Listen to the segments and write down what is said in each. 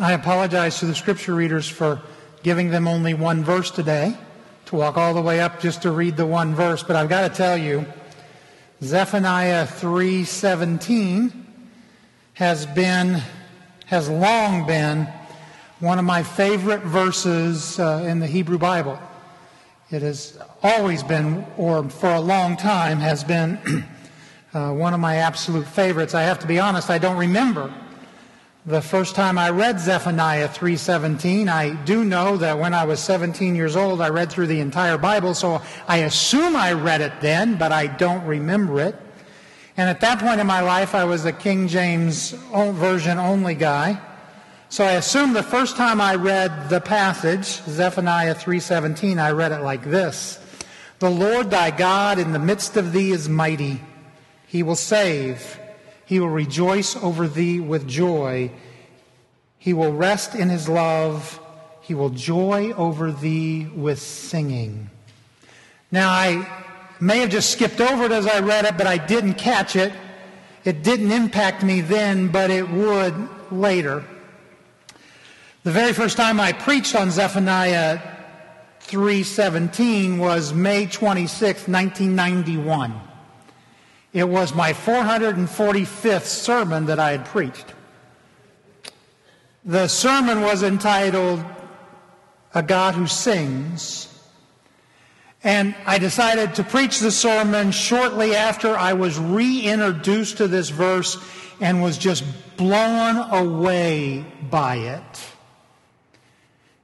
I apologize to the scripture readers for giving them only one verse today, to walk all the way up just to read the one verse, but I've got to tell you, Zephaniah 3:17 has been has long been one of my favorite verses uh, in the Hebrew Bible. It has always been, or for a long time, has been uh, one of my absolute favorites. I have to be honest, I don't remember the first time I read Zephaniah 3:17. I do know that when I was 17 years old, I read through the entire Bible, so I assume I read it then, but I don't remember it. And at that point in my life, I was a King James version only guy. So I assume the first time I read the passage, Zephaniah 3:17, I read it like this: "The Lord thy God in the midst of thee is mighty; he will save; he will rejoice over thee with joy; he will rest in his love; he will joy over thee with singing." Now I may have just skipped over it as I read it, but I didn't catch it. It didn't impact me then, but it would later. The very first time I preached on Zephaniah 3:17 was May 26, 1991. It was my 445th sermon that I had preached. The sermon was entitled A God Who Sings. And I decided to preach the sermon shortly after I was reintroduced to this verse and was just blown away by it.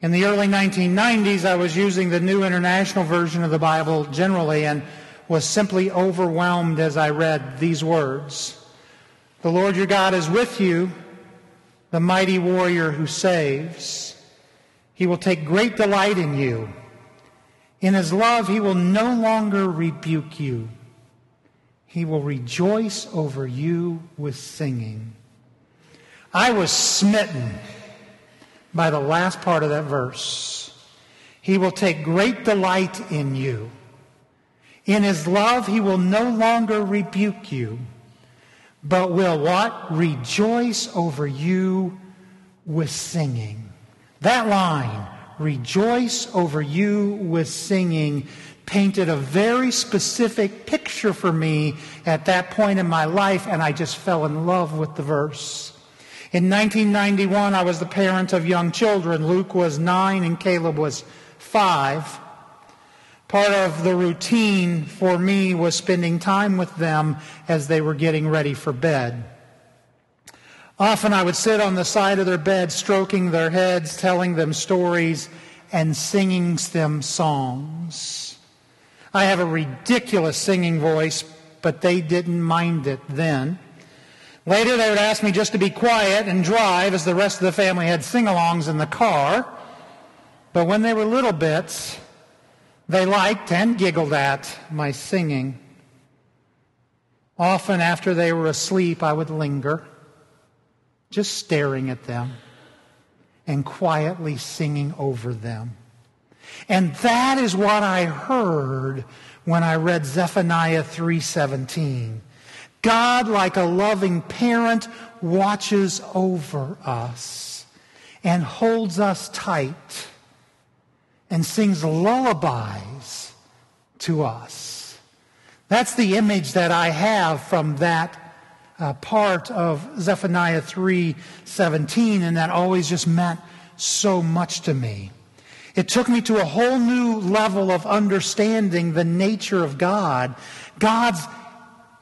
In the early 1990s, I was using the New International Version of the Bible generally and was simply overwhelmed as I read these words. The Lord your God is with you, the mighty warrior who saves. He will take great delight in you. In his love, he will no longer rebuke you. He will rejoice over you with singing. I was smitten by the last part of that verse. He will take great delight in you. In his love, he will no longer rebuke you, but will what? Rejoice over you with singing. That line, rejoice over you with singing, painted a very specific picture for me at that point in my life, and I just fell in love with the verse. In 1991, I was the parent of young children. Luke was nine and Caleb was five. Part of the routine for me was spending time with them as they were getting ready for bed. Often I would sit on the side of their bed, stroking their heads, telling them stories, and singing them songs. I have a ridiculous singing voice, but they didn't mind it then. Later, they would ask me just to be quiet and drive as the rest of the family had sing alongs in the car. But when they were little bits, they liked and giggled at my singing. Often, after they were asleep, I would linger, just staring at them and quietly singing over them. And that is what I heard when I read Zephaniah 3:17. God, like a loving parent, watches over us and holds us tight and sings lullabies to us. That's the image that I have from that uh, part of Zephaniah 3:17 and that always just meant so much to me. It took me to a whole new level of understanding the nature of God. God's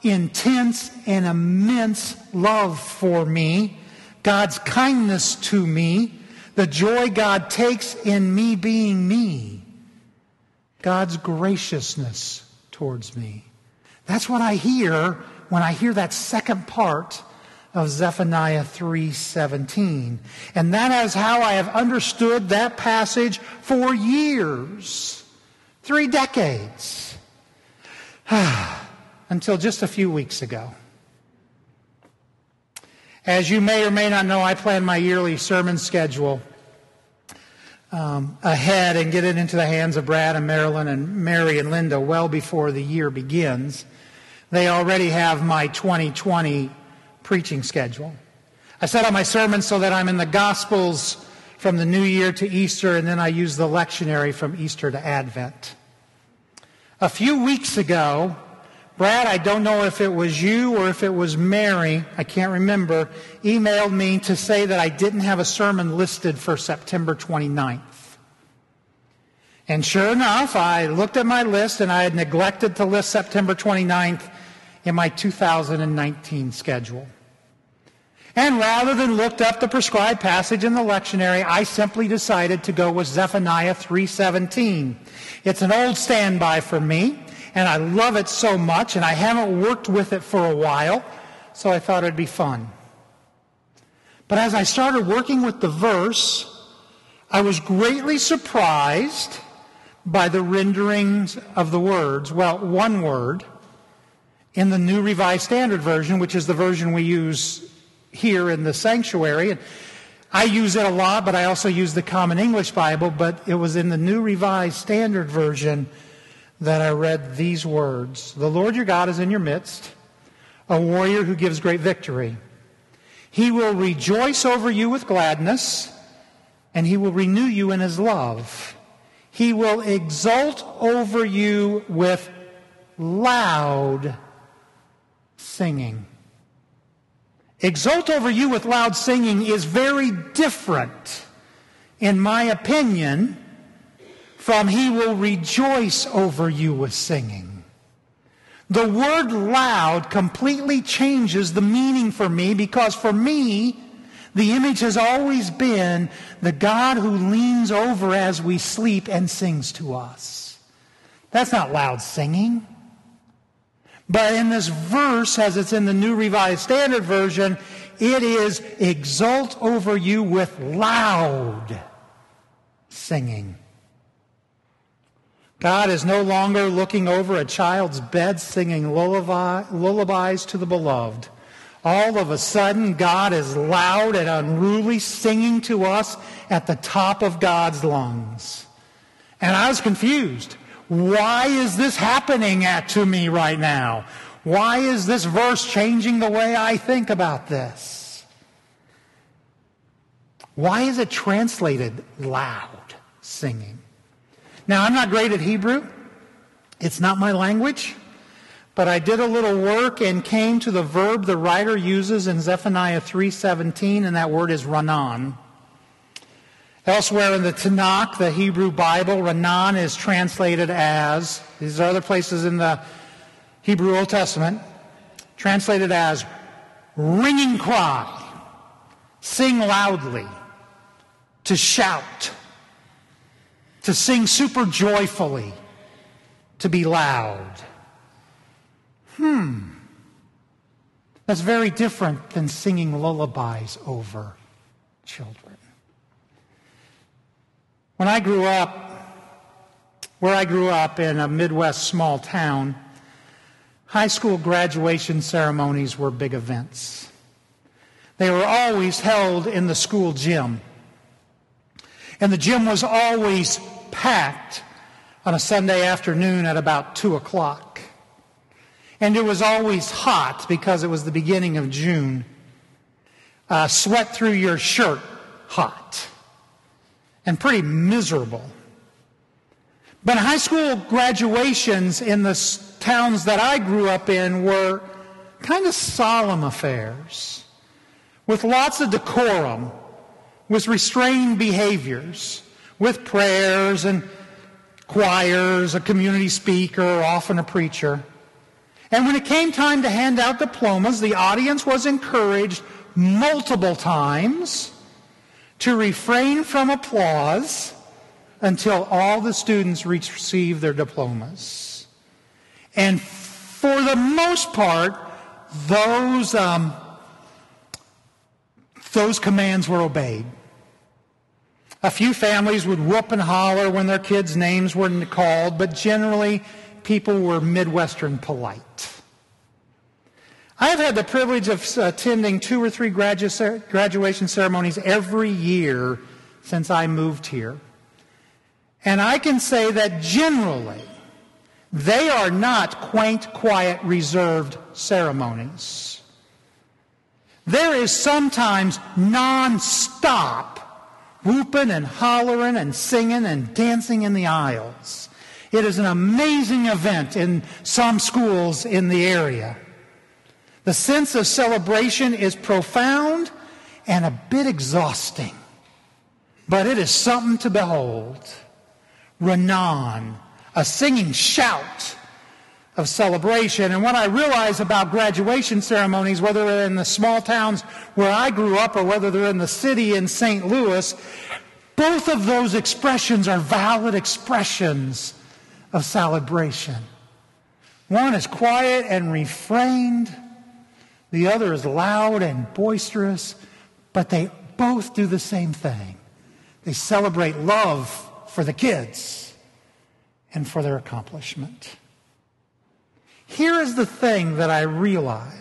intense and immense love for me, God's kindness to me, the joy God takes in me being me, God's graciousness towards me. That's what I hear when I hear that second part of Zephaniah 3:17. And that is how I have understood that passage for years. 3 decades. until just a few weeks ago. As you may or may not know, I plan my yearly sermon schedule um, ahead and get it into the hands of Brad and Marilyn and Mary and Linda well before the year begins. They already have my 2020 preaching schedule. I set up my sermons so that I'm in the Gospels from the new year to Easter, and then I use the lectionary from Easter to Advent. A few weeks ago, Brad, I don't know if it was you or if it was Mary, I can't remember, emailed me to say that I didn't have a sermon listed for September 29th. And sure enough, I looked at my list and I had neglected to list September 29th in my 2019 schedule. And rather than looked up the prescribed passage in the lectionary, I simply decided to go with Zephaniah 3:17. It's an old standby for me, and I love it so much, and I haven't worked with it for a while, so I thought it'd be fun. But as I started working with the verse, I was greatly surprised by the renderings of the words. Well, one word in the New Revised Standard Version, which is the version we use here in the sanctuary. And I use it a lot, but I also use the Common English Bible. But it was in the New Revised Standard Version that I read these words The Lord your God is in your midst, a warrior who gives great victory. He will rejoice over you with gladness, and he will renew you in his love. He will exult over you with loud singing. Exult over you with loud singing is very different, in my opinion, from he will rejoice over you with singing. The word loud completely changes the meaning for me because for me, the image has always been the God who leans over as we sleep and sings to us. That's not loud singing. But in this verse, as it's in the New Revised Standard Version, it is exult over you with loud singing. God is no longer looking over a child's bed singing lullaby, lullabies to the beloved. All of a sudden, God is loud and unruly singing to us at the top of God's lungs. And I was confused. Why is this happening at, to me right now? Why is this verse changing the way I think about this? Why is it translated loud singing? Now, I'm not great at Hebrew. It's not my language. But I did a little work and came to the verb the writer uses in Zephaniah 3:17 and that word is ranan. Elsewhere in the Tanakh, the Hebrew Bible, Ranan is translated as, these are other places in the Hebrew Old Testament, translated as ringing cry, sing loudly, to shout, to sing super joyfully, to be loud. Hmm. That's very different than singing lullabies over children. When I grew up, where I grew up in a Midwest small town, high school graduation ceremonies were big events. They were always held in the school gym. And the gym was always packed on a Sunday afternoon at about 2 o'clock. And it was always hot because it was the beginning of June. Uh, sweat through your shirt hot and pretty miserable. But high school graduations in the towns that I grew up in were kind of solemn affairs with lots of decorum, with restrained behaviors, with prayers and choirs, a community speaker, often a preacher. And when it came time to hand out diplomas, the audience was encouraged multiple times to refrain from applause until all the students received their diplomas. And for the most part, those, um, those commands were obeyed. A few families would whoop and holler when their kids' names were called, but generally people were Midwestern polite. I've had the privilege of attending two or three gradu- graduation ceremonies every year since I moved here. And I can say that generally, they are not quaint, quiet, reserved ceremonies. There is sometimes non-stop whooping and hollering and singing and dancing in the aisles. It is an amazing event in some schools in the area. The sense of celebration is profound and a bit exhausting, but it is something to behold. Renan, a singing shout of celebration. And what I realize about graduation ceremonies, whether they're in the small towns where I grew up or whether they're in the city in St. Louis, both of those expressions are valid expressions of celebration. One is quiet and refrained, the other is loud and boisterous, but they both do the same thing. They celebrate love for the kids and for their accomplishment. Here is the thing that I realize.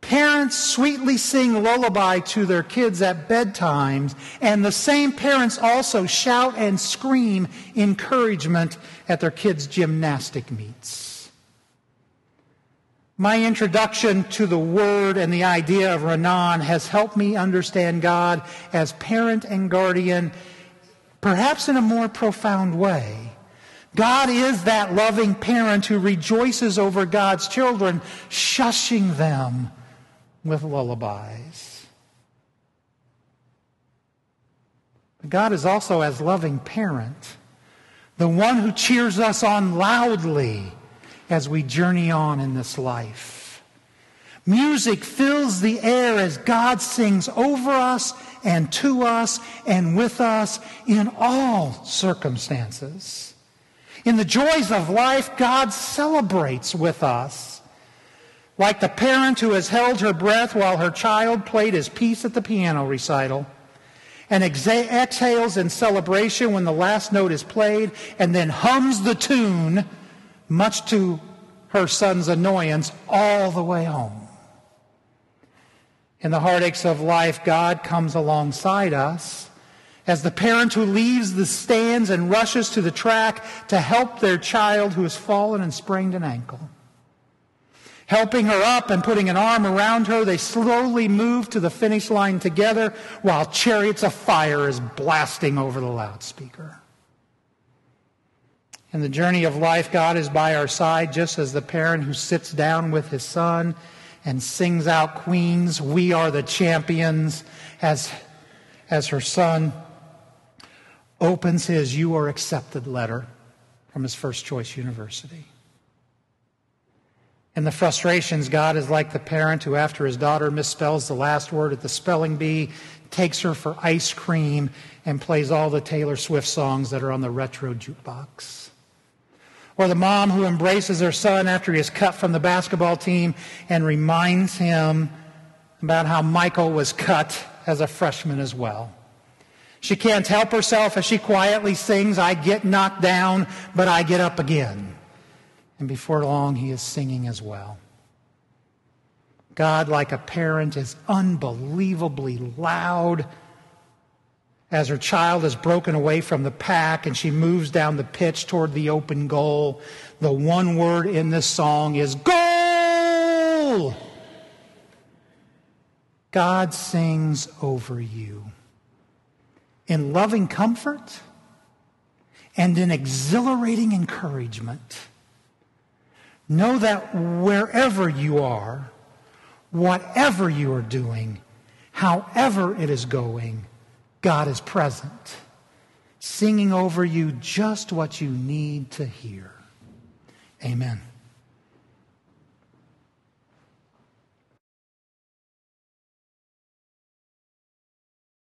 Parents sweetly sing lullaby to their kids at bedtimes, and the same parents also shout and scream encouragement at their kids' gymnastic meets. My introduction to the word and the idea of Renan has helped me understand God as parent and guardian, perhaps in a more profound way. God is that loving parent who rejoices over God's children, shushing them with lullabies. But God is also, as loving parent, the one who cheers us on loudly as we journey on in this life. Music fills the air as God sings over us and to us and with us in all circumstances. In the joys of life, God celebrates with us. Like the parent who has held her breath while her child played his piece at the piano recital and exhales in celebration when the last note is played and then hums the tune, much to her son's annoyance, all the way home. In the heartaches of life, God comes alongside us as the parent who leaves the stands and rushes to the track to help their child who has fallen and sprained an ankle. Helping her up and putting an arm around her, they slowly move to the finish line together while chariots of fire is blasting over the loudspeaker. In the journey of life, God is by our side just as the parent who sits down with his son and sings out Queens, We Are the Champions, as, as her son opens his You Are Accepted letter from his first choice university. In the frustrations, God is like the parent who, after his daughter misspells the last word at the spelling bee, takes her for ice cream and plays all the Taylor Swift songs that are on the retro jukebox. Or the mom who embraces her son after he is cut from the basketball team and reminds him about how Michael was cut as a freshman as well. She can't help herself as she quietly sings, I get knocked down, but I get up again. And before long, he is singing as well. God, like a parent, is unbelievably loud as her child is broken away from the pack and she moves down the pitch toward the open goal. The one word in this song is goal. God sings over you in loving comfort and in exhilarating encouragement. Know that wherever you are, whatever you are doing, however it is going, God is present, singing over you just what you need to hear. Amen.